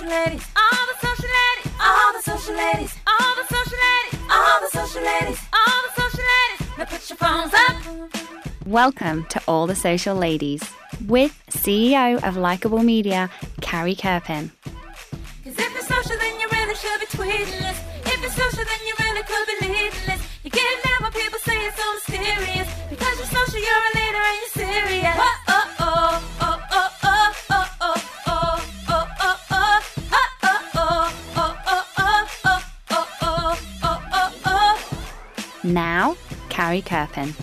social ladies, all the social ladies, all the social ladies, all the social ladies, all the social ladies, all the social ladies. Now put your phones up. Welcome to All the Social Ladies with CEO of Likeable Media, Carrie Kerpen. Now, Carrie Kerpen.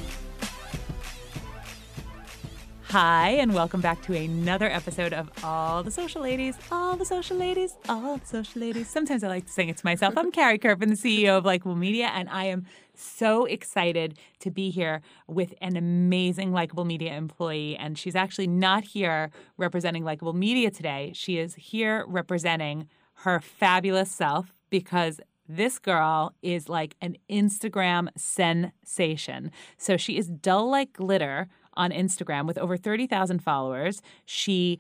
Hi, and welcome back to another episode of All the Social Ladies, All the Social Ladies, All the Social Ladies. Sometimes I like to sing it to myself. I'm Carrie Kerpen, the CEO of Likeable Media, and I am so excited to be here with an amazing Likeable Media employee. And she's actually not here representing Likeable Media today. She is here representing her fabulous self because this girl is like an Instagram sensation. So she is dull like glitter on Instagram with over 30,000 followers. She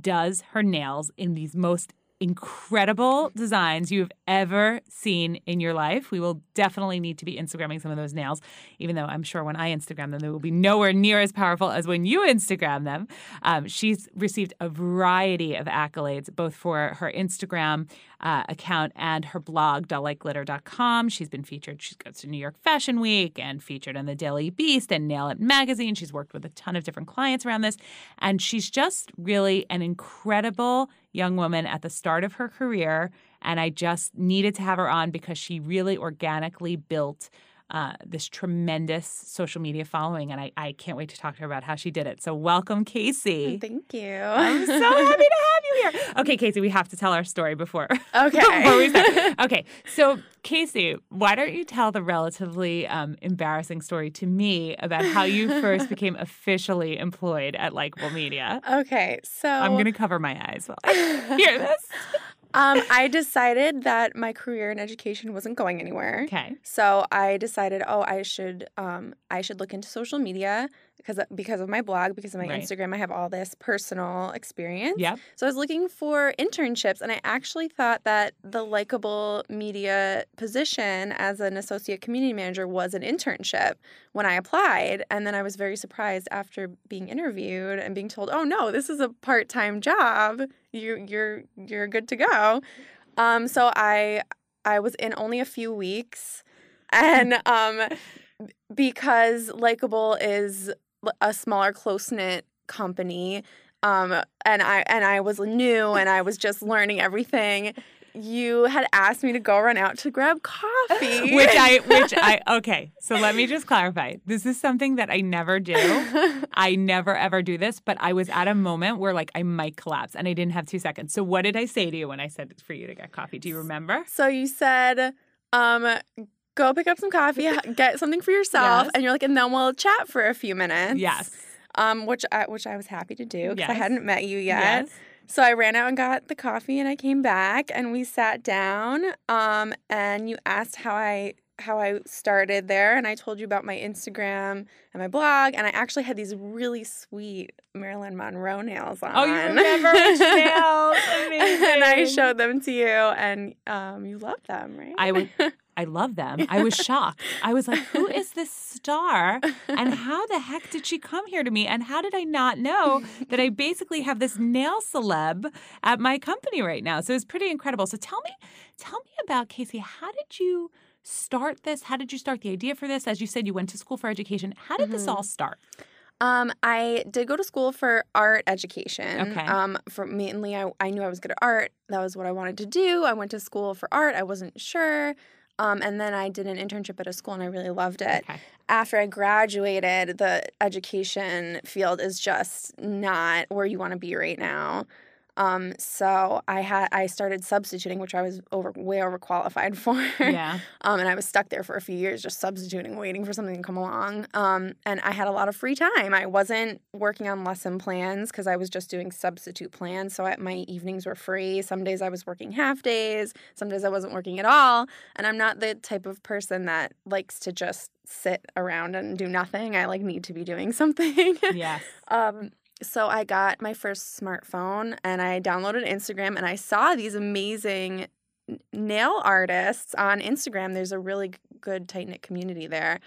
does her nails in these most incredible designs you have ever seen in your life. We will definitely need to be Instagramming some of those nails, even though I'm sure when I Instagram them, they will be nowhere near as powerful as when you Instagram them. Um, she's received a variety of accolades, both for her Instagram uh, account and her blog, dullikeglitter.com. She's been featured, she goes to New York Fashion Week and featured on the Daily Beast and Nail It magazine. She's worked with a ton of different clients around this. And she's just really an incredible young woman at the start of her career. And I just needed to have her on because she really organically built uh, this tremendous social media following. And I, I can't wait to talk to her about how she did it. So, welcome, Casey. Thank you. I'm so happy to have you here. Okay, Casey, we have to tell our story before. Okay. before we start. Okay, so Casey, why don't you tell the relatively um, embarrassing story to me about how you first became officially employed at Likeable Media? Okay, so I'm going to cover my eyes while I hear this. Um, I decided that my career in education wasn't going anywhere. Okay. So I decided, oh, I should, um, I should look into social media because because of my blog, because of my Right. Instagram, I have all this personal experience. Yeah. So I was looking for internships, and I actually thought that the Likeable media position as an associate community manager was an internship when I applied. And then I was very surprised after being interviewed and being told, "Oh no, this is a part time job. You you're you're good to go." Um, so I I was in only a few weeks, and um, because Likeable is a smaller close knit company um and i and i was new and i was just learning everything you had asked me to go run out to grab coffee Which I, which I, okay. So let me just clarify. This is something that I never do. I never ever do this, but I was at a moment where like I might collapse and I didn't have two seconds. So what did I say to you when I said for you to get coffee? Do you remember? so you said um go pick up some coffee get something for yourself Yes. and you're like and then we'll chat for a few minutes Yes. um which i which i was happy to do because i hadn't met you yet Yes. So I ran out and got the coffee and I came back and we sat down um and you asked how I how I started there and I told you about my Instagram and my blog and I actually had these really sweet Marilyn Monroe nails on. Oh, you remember which nails? and I showed them to you and um you love them, right? I would. I love them. I was shocked. I was like, who is this star? And how the heck did she come here to me? And how did I not know that I basically have this nail celeb at my company right now? So it's pretty incredible. So tell me, tell me about Casey. How did you start this? How did you start the idea for this? As you said, you went to school for education. How did this Mhm. all start? Um, I did go to school for art education. Okay. Um, for mainly, I, I knew I was good at art. That was what I wanted to do. I went to school for art. I wasn't sure. Um, and then I did an internship at a school and I really loved it. Okay. After I graduated, the education field is just not where you want to be right now. Um, so I had I started substituting, which I was over way overqualified for. Yeah. Um, and I was stuck there for a few years just substituting, waiting for something to come along. Um, and I had a lot of free time. I wasn't working on lesson plans because I was just doing substitute plans. So I, my evenings were free. Some days I was working half days, some days I wasn't working at all. And I'm not the type of person that likes to just sit around and do nothing. I like need to be doing something. Yes. Um, so I got my first smartphone and I downloaded Instagram and I saw these amazing nail artists on Instagram. There's a really good tight knit community there.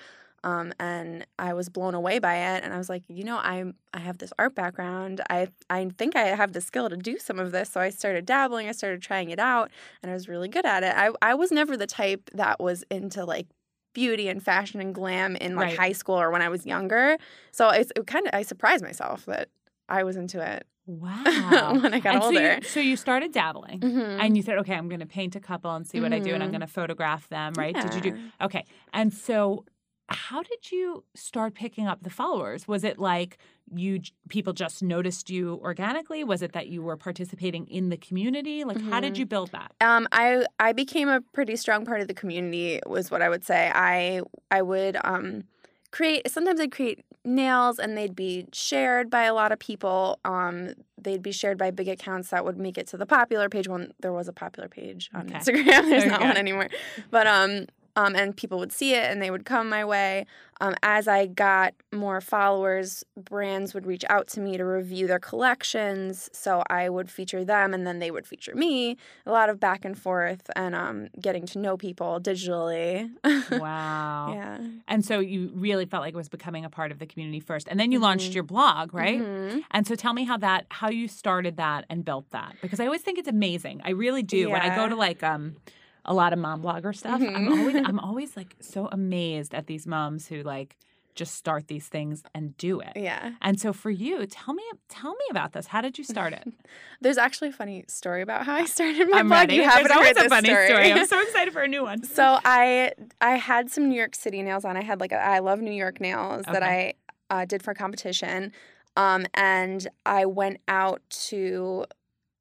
Um, and I was blown away by it, and I was like, you know, I I have this art background. I I think I have the skill to do some of this. So I started dabbling. I started trying it out, and I was really good at it. I I was never the type that was into like beauty and fashion and glam in like Right. high school or when I was younger. So it's it kind of I surprised myself that I was into it Wow. when I got and so older. you, so you started dabbling. Mhm. And you said, okay, I'm going to paint a couple and see what I do, and I'm Mhm. going to photograph them, right? Did you do? Okay. And so, how did you start picking up the followers? Was it like you people just noticed you organically? Was it that you were participating in the community? Like, how did Mhm. you build that? Um, I I became a pretty strong part of the community was what I would say. I I would um create sometimes I'd create nails and they'd be shared by a lot of people. Um, they'd be shared by big accounts that would make it to the popular page when there was a popular page on Okay. Instagram. There's Very not good. one anymore. But um um, and people would see it and they would come my way. Um, as I got more followers, brands would reach out to me to review their collections. So I would feature them and then they would feature me. A lot of back and forth and um, getting to know people digitally. Wow. yeah. And so you really felt like it was becoming a part of the community first, and then you launched Mhm. your blog, right? Mm-hmm. And so tell me how that how you started that and built that because I always think it's amazing. I really do. When I go to like um a lot of mom blogger stuff, I'm Mhm. always I'm always like so amazed at these moms who like just start these things and do it. Yeah. And so for you, tell me tell me about this. How did you start it? There's actually a funny story about how I started my I'm blog. ready. You haven't There's heard a this funny story. story. I'm so excited for a new one. So I I had some New York City nails on. I had like a, I love New York nails that I uh, did for a competition, um, and I went out to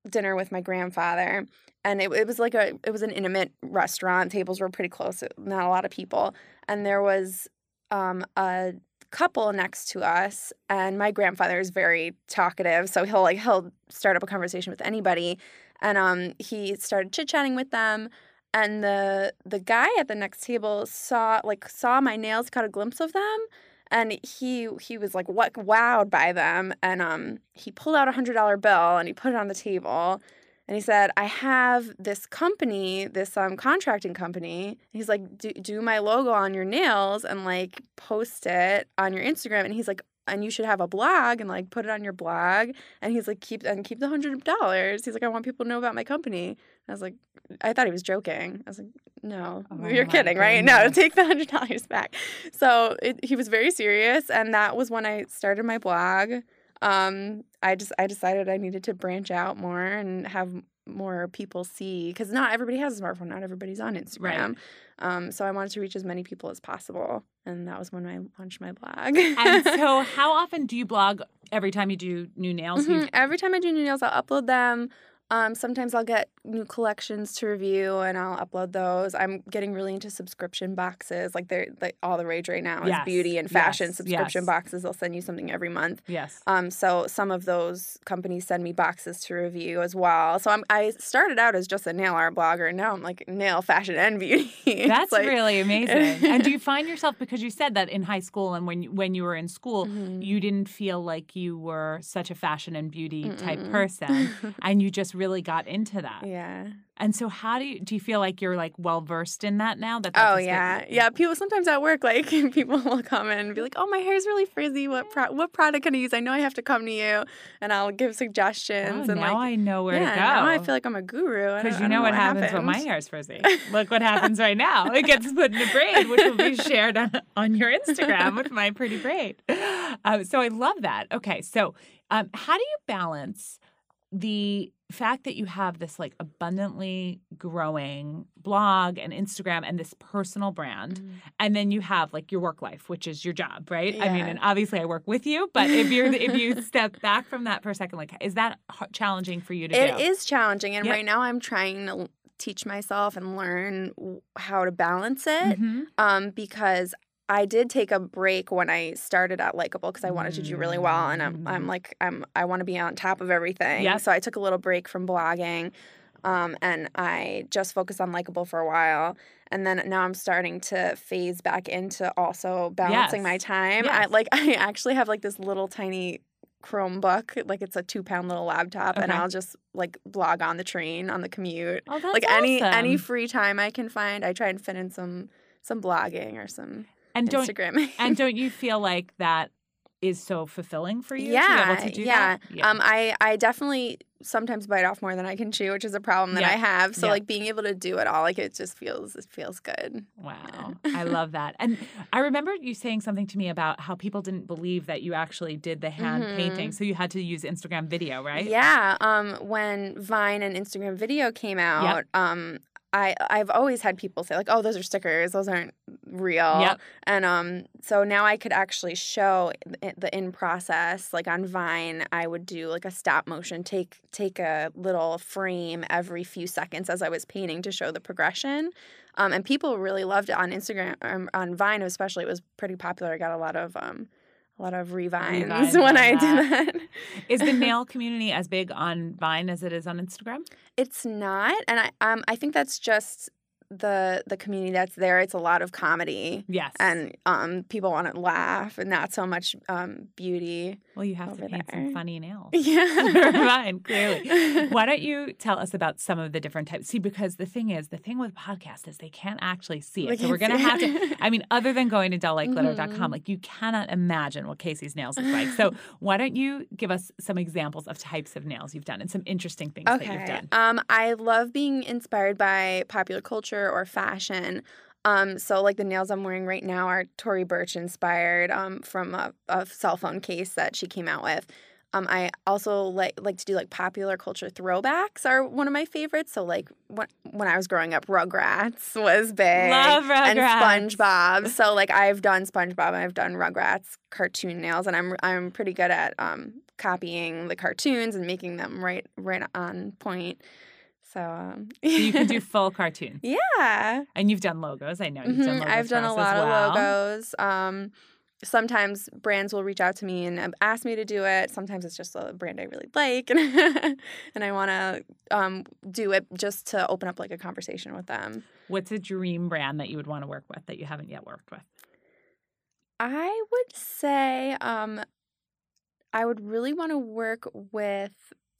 dinner with my grandfather, and it, it was like a it was an intimate restaurant. Tables were pretty close, not a lot of people, and there was um, a couple next to us and my grandfather is very talkative so he'll like he'll start up a conversation with anybody and um he started chit-chatting with them and the the guy at the next table saw like saw my nails caught a glimpse of them and he he was like what wowed by them and um he pulled out a hundred dollar bill and he put it on the table and he said i have this company this um contracting company. He's like do, do my logo on your nails and like post it on your instagram. And he's like and you should have a blog and like put it on your blog. And he's like keep and keep the hundred dollars. He's like i want people to know about my company. I was like i thought he was joking. I was like no Oh you're kidding right no take the hundred dollars back so it, he was very serious and that was when i started my blog um i just i decided i needed to branch out more and have more people see because not everybody has a smartphone not everybody's on instagram um so i wanted to reach as many people as possible and that was when i launched my blog And so how often do you blog every time you do new nails? You Mhm. Every time I do new nails, I'll upload them. Um, sometimes I'll get new collections to review and I'll upload those. I'm getting really into subscription boxes. Like they're like all the rage right now is Yes, beauty and fashion yes, subscription yes. boxes. They'll send you something every month. Yes. Um, so some of those companies send me boxes to review as well. So I'm I started out as just a nail art blogger and now I'm like nail fashion and beauty. That's like- really amazing. and do you find yourself because you said that in high school and when you, when you were in school, Mhm. you didn't feel like you were such a fashion and beauty type Mm-mm. person, and you just really got into that. yeah. And so, how do you do? You feel like you're like well versed in that now? That that's Oh yeah, yeah. People sometimes at work, like people will come in and be like, "Oh, my hair's really frizzy. What pro- what product can I use? I know I have to come to you." And I'll give suggestions. Oh, and now like, I know where yeah, to go. now I feel like I'm a guru. Because you I know don't what happens when my happened. hair's frizzy. Look what happens right now. It gets put in a braid, which will be shared on, on your Instagram with my pretty braid. Um, so I love that. Okay, so um, how do you balance the fact that you have this like abundantly growing blog and Instagram and this personal brand, Mm. and then you have like your work life, which is your job, right? Yeah. I mean, and obviously I work with you, but if you're if you step back from that for a second, like, is that challenging for you to It do? is challenging, and Yep. right now I'm trying to teach myself and learn how to balance it. Mhm. Um, because I did take a break when I started at Likeable because I wanted to do really well, and I'm I'm Mm. like I'm I want to be on top of everything. Yep. So I took a little break from blogging, um, and I just focused on Likeable for a while, and then now I'm starting to phase back into also balancing my Yes. time. I like I actually have like this little tiny Chromebook, like it's a two pound little laptop, and I'll just like blog on the train on the commute. Oh, that's like any any free time I can find, I try and fit in some some blogging or some and don't Instagramming. and don't you feel like that is so fulfilling for you to be yeah, able to do yeah. that? Um, I I definitely sometimes bite off more than I can chew, which is a problem that Yeah. I have. So Yeah. like being able to do it all, like it just feels it feels good. Wow. I love that. And I remember you saying something to me about how people didn't believe that you actually did the hand Mhm. painting. So you had to use Instagram video, right? Yeah. Um, when Vine and Instagram video came out, um, I I've always had people say like, "Oh, those are stickers. Those aren't real." Yep. And um, so now I could actually show the in process. Like on Vine, I would do like a stop motion, take take a little frame every few seconds as I was painting to show the progression. Um, and people really loved it on Instagram, um, on Vine especially. It was pretty popular. I got a lot of um, a lot of revines Revines when I that. did that. Is the nail community as big on Vine as it is on Instagram? It's not, and I um I think that's just the the community that's there. It's a lot of comedy, Yes. and um people want to laugh, and not so much um beauty. well, you have to paint some there. funny nails. Yeah, Fine, clearly. Why don't you tell us about some of the different types? See, because the thing is, the thing with podcasts is they can't actually see it. So we're going to see have to, I mean, other than going to dullikeglitter.com, Mhm. like you cannot imagine what Casey's nails look like. So why don't you give us some examples of types of nails you've done and some interesting things that you've done? Um, I love being inspired by popular culture or fashion. Um, so like the nails I'm wearing right now are Tory Burch inspired um, from a, a cell phone case that she came out with. Um, I also like like to do like popular culture throwbacks are one of my favorites. So like when when I was growing up, Rugrats was big. Love And SpongeBob. So like I've done SpongeBob and I've done Rugrats cartoon nails, and I'm I'm pretty good at um, copying the cartoons and making them right right on point. So, um, So you can do full cartoons. yeah. And you've done logos. I know you've done Mhm, logos. I've done a lot as of logos. Um, sometimes brands will reach out to me and um, ask me to do it. Sometimes it's just a brand I really like, and, and I want to um, do it just to open up like a conversation with them. What's a dream brand that you would want to work with that you haven't yet worked with? I would say um, I would really want to work with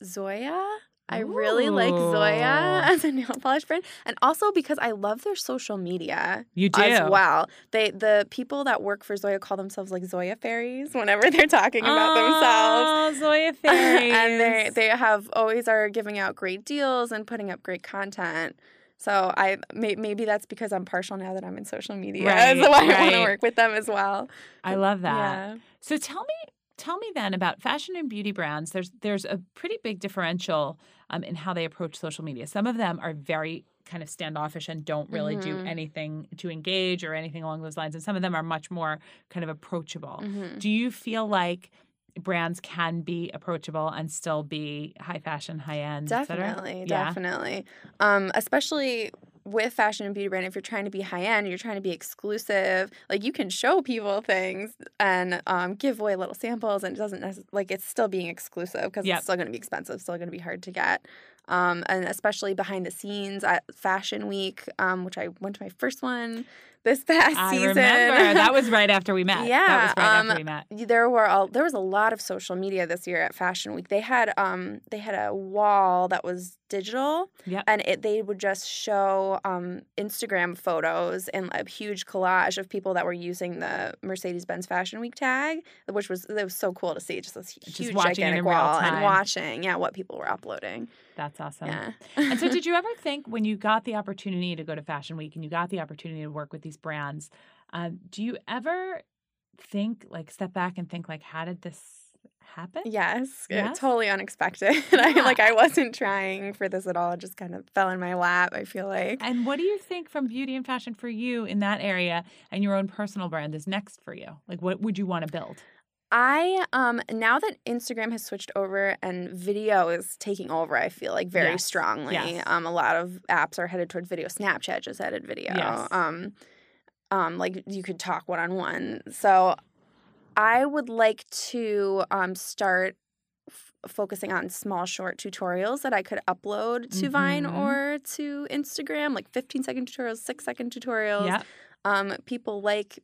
Zoya. I really like Zoya as a nail polish brand, and also because I love their social media You do. as well. They the people that work for Zoya call themselves like Zoya fairies whenever they're talking about themselves. Oh, Zoya fairies. and they they have always are giving out great deals and putting up great content. So I may, maybe that's because I'm partial now that I'm in social media. Right, so I want to work with them as well. I love that. Yeah. So tell me, tell me then about fashion and beauty brands. There's there's a pretty big differential um, in how they approach social media. Some of them are very kind of standoffish and don't really do Mhm. anything to engage or anything along those lines, and some of them are much more kind of approachable. Mhm. Do you feel like brands can be approachable and still be high fashion, high end? cetera? Definitely, Yeah. definitely. Um, especially with fashion and beauty brand, if you're trying to be high end, you're trying to be exclusive. Like you can show people things and um, give away little samples, and it doesn't necess- like it's still being exclusive because Yep. it's still going to be expensive, still going to be hard to get. Um, and especially behind the scenes at Fashion Week, um, which I went to my first one this past I season. remember that was right after we met. Yeah, that was right um, after we met. there were a, there was a lot of social media this year at Fashion Week. They had um they had a wall that was digital, Yep. and it they would just show um Instagram photos and a huge collage of people that were using the Mercedes Benz Fashion Week tag, which was it was so cool to see. Just this huge gigantic wall and watching, yeah, what people were uploading. That's awesome. Yeah. and so, did you ever think when you got the opportunity to go to Fashion Week and you got the opportunity to work with these brands, um, do you ever think, like, step back and think, like, how did this happen? Yes, uh, Yes? totally unexpected. I like I wasn't trying for this at all. It just kind of fell in my lap. I feel like. And what do you think from beauty and fashion for you in that area and your own personal brand is next for you? Like, what would you want to build? I um now that Instagram has switched over and video is taking over, I feel like very Yes, strongly. yes. Um, a lot of apps are headed towards video. Snapchat just added video. Yes. Um, um, like you could talk one on one. So, I would like to um start f- focusing on small short tutorials that I could upload to Vine Mhm. or to Instagram, like 15 second tutorials, six second tutorials Yeah. um, people like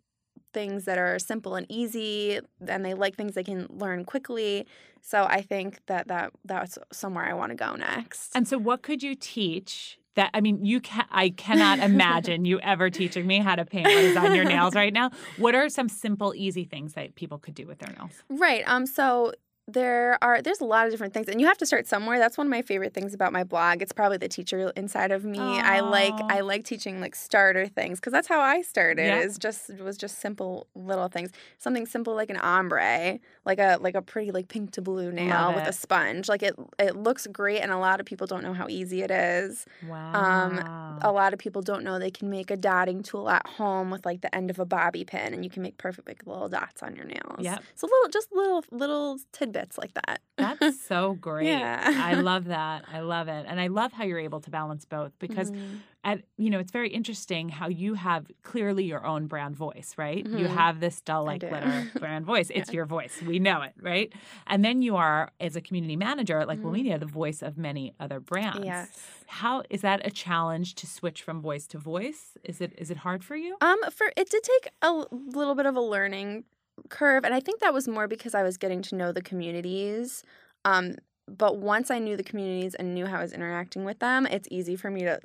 things that are simple and easy, and they like things they can learn quickly. So I think that that that's somewhere I want to go next. And so, what could you teach? That I mean, you can. I cannot imagine you ever teaching me how to paint what is on your nails right now. What are some simple, easy things that people could do with their nails? Right. Um. So there are there's a lot of different things and you have to start somewhere that's one of my favorite things about my blog it's probably the teacher inside of me i like i like teaching like starter things because that's how i started Yeah. is just it was just simple little things something simple like an ombre like a like a pretty like pink to blue nail with a sponge like it it looks great and a lot of people don't know how easy it is Wow. um a lot of people don't know they can make a dotting tool at home with like the end of a bobby pin and you can make perfect like, little dots on your nails Yep. so little just little little tidbits like that That's so great. Yeah. I love that. I love it. And I love how you're able to balance both because Mhm. at you know, it's very interesting how you have clearly your own brand voice, right? You Mhm. have this dull like glitter brand voice. It's your voice. We know it, right? And then you are as a community manager like Mhm. Media, the voice of many other brands. yes How is that a challenge to switch from voice to voice? Is it is it hard for you? Um, for it did take a little bit of a learning curve, and I think that was more because I was getting to know the communities. Um, but once I knew the communities and knew how I was interacting with them, it's easy for me to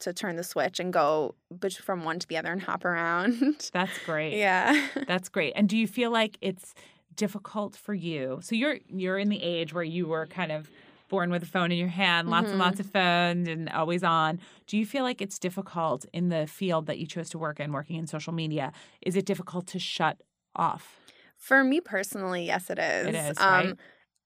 to turn the switch and go from one to the other and hop around. That's great. yeah. That's great. And do you feel like it's difficult for you? So you're you're in the age where you were kind of born with a phone in your hand, lots and Mhm. lots of phones and always on. Do you feel like it's difficult in the field that you chose to work in, working in social media? Is it difficult to shut off? For me personally, yes, it is. It is, Um, right?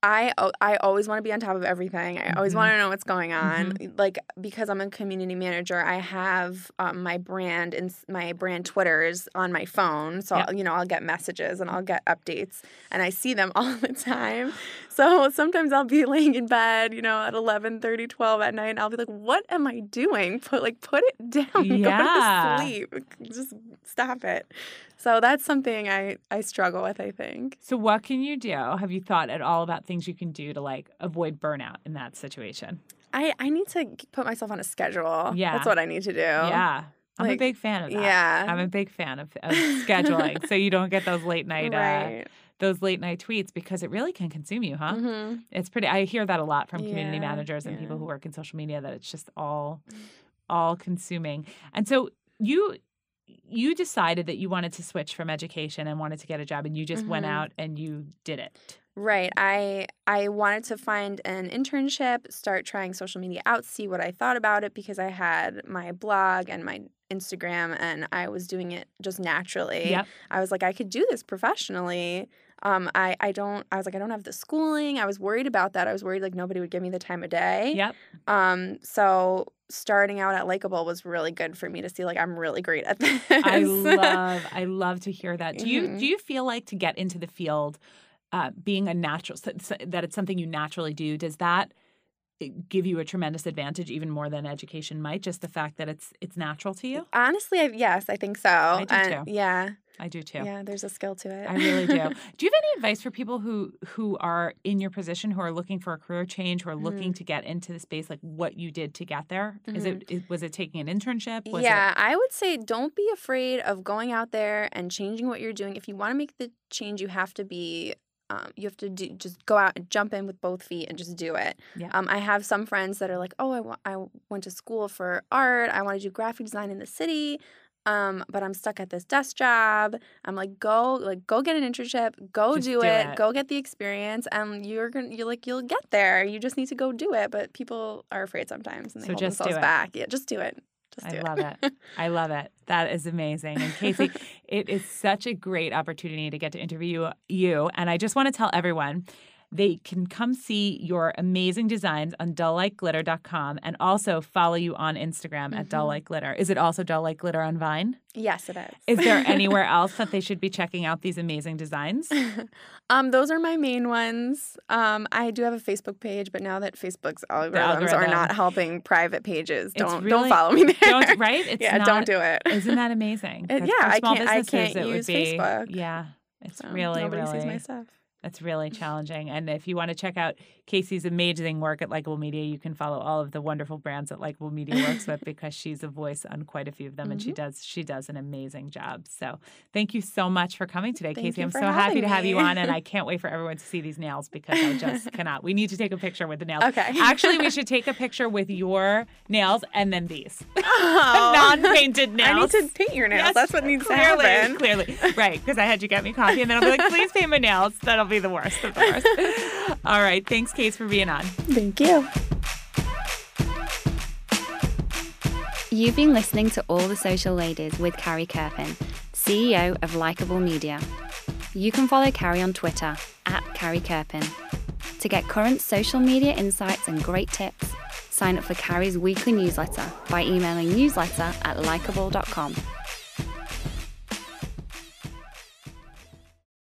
I I always want to be on top of everything. I always Mhm. want to know what's going on. Like because I'm a community manager, I have um, my brand and my brand Twitters on my phone. So Yep. I'll- you know I'll get messages and I'll get updates, and I see them all the time. So sometimes I'll be laying in bed, you know, at 11, 30, 12 at night, and I'll be like, "What am I doing? Put like put it down. Yeah. Go to sleep. Just stop it." So that's something I I struggle with. I think. So what can you do? Have you thought at all about things you can do to like avoid burnout in that situation? I, I need to put myself on a schedule. Yeah. That's what I need to do. Yeah. I'm a big fan of that. Yeah. I'm a big fan of, of scheduling so you don't get those late night uh, right. Those late night tweets because it really can consume you, huh? hmm It's pretty. I hear that a lot from community Yeah, managers and people who work in social media that it's just all, all consuming. And so you, you decided that you wanted to switch from education and wanted to get a job, and you just went Mhm. out and you did it. Right. I I wanted to find an internship, start trying social media out, see what I thought about it because I had my blog and my Instagram and I was doing it just naturally. Yep. I was like, I could do this professionally. Um, I, I don't I was like, I don't have the schooling. I was worried about that. I was worried like nobody would give me the time of day. Yep. Um, so starting out at Likeable was really good for me to see like I'm really great at this. I love. I love to hear that. Do you Mhm. do you feel like to get into the field, uh, being a natural that it's something you naturally do? Does that give you a tremendous advantage, even more than education might? Just the fact that it's it's natural to you. Honestly, I, yes, I think so. I do And too. Yeah, I do too. yeah. There's a skill to it. I really do. Do you have any advice for people who who are in your position, who are looking for a career change, who are looking Mm-hmm. to get into the space, like what you did to get there? Is it is, was it taking an internship? Was yeah, I would say don't be afraid of going out there and changing what you're doing. If you want to make the change, you have to be. Um, you have to do, just go out and jump in with both feet and just do it. Yeah. Um, I have some friends that are like, "Oh, I wa- I went to school for art. I want to do graphic design in the city, um, but I'm stuck at this desk job." I'm like, "Go, like, go get an internship. Go do, do it, it. Go get the experience, and you're gonna, you're like, you'll get there. You just need to go do it." But people are afraid sometimes, and they So hold themselves back. Yeah, just do it. Just I it. love it. I love it. That is amazing. And Casey, it is such a great opportunity to get to interview you. And I just want to tell everyone they can come see your amazing designs on dullikeglitter.com and also follow you on Instagram at Mhm. Dull Like Glitter. Is it also Dull Like Glitter on Vine? Yes, it is. Is there anywhere else that they should be checking out these amazing designs? um, those are my main ones. Um, I do have a Facebook page, but now that Facebook's algorithms are not helping private pages, don't really- don't follow me there. Don't right? It's yeah, not, don't do it. Isn't that amazing? It- yeah, I can't- I can't it would use be- Facebook. Yeah, it's So really, nobody really sees my stuff. That's really challenging. And if you want to check out Casey's amazing work at Likeable Media, you can follow all of the wonderful brands that Likeable Media works with because she's a voice on quite a few of them, and she Mm-hmm. does she does an amazing job. So thank you so much for coming today, Thank Casey. I'm so happy having to have you on, and I can't wait for everyone to see these nails because I just cannot. We need to take a picture with the nails. Okay. Actually, we should take a picture with your nails and then these non-painted nails. Oh. I need to paint your nails. Yes, That's what needs clearly, to happen. Clearly, right? Because I had you get me coffee, and then I'll be like, "Please paint my nails." That'll be the worst of the worst. All right, thanks, Case, for being on. Thank you. You've been listening to All the Social Ladies with Carrie Kerpen, CEO of Likeable Media. You can follow Carrie on Twitter at Carrie Kerpen. To get current social media insights and great tips, sign up for Carrie's weekly newsletter by emailing newsletter at likeable.com.